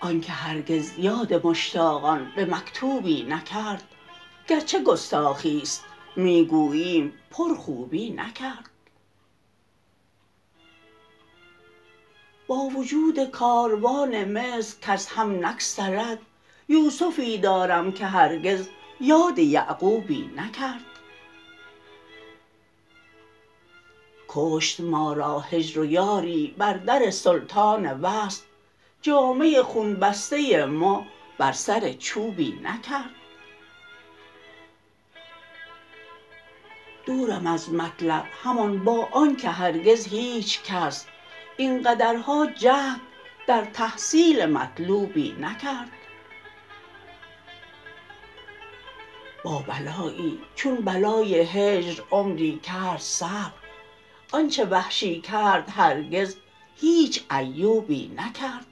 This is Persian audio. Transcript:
آنکه هرگز یاد مشتاقان به مکتوبی نکرد گرچه گستاخی است می گوییم پر خوبی نکرد. با وجود کاروان مصر کز هم نگسلد یوسفی دارم که هرگز یاد یعقوبی نکرد. کشت ما را هجر و یاری بر در سلطان وصل جامه خون بسته ما بر سر چوبی نکرد. دورم از مطلب همان با آنکه هرگز هیچ کس اینقدرها جهد در تحصیل مطلوبی نکرد. با بلایی چون بلای هجر عمری کرد صبر. آنچه وحشی کرد هرگز هیچ ایوبی نکرد.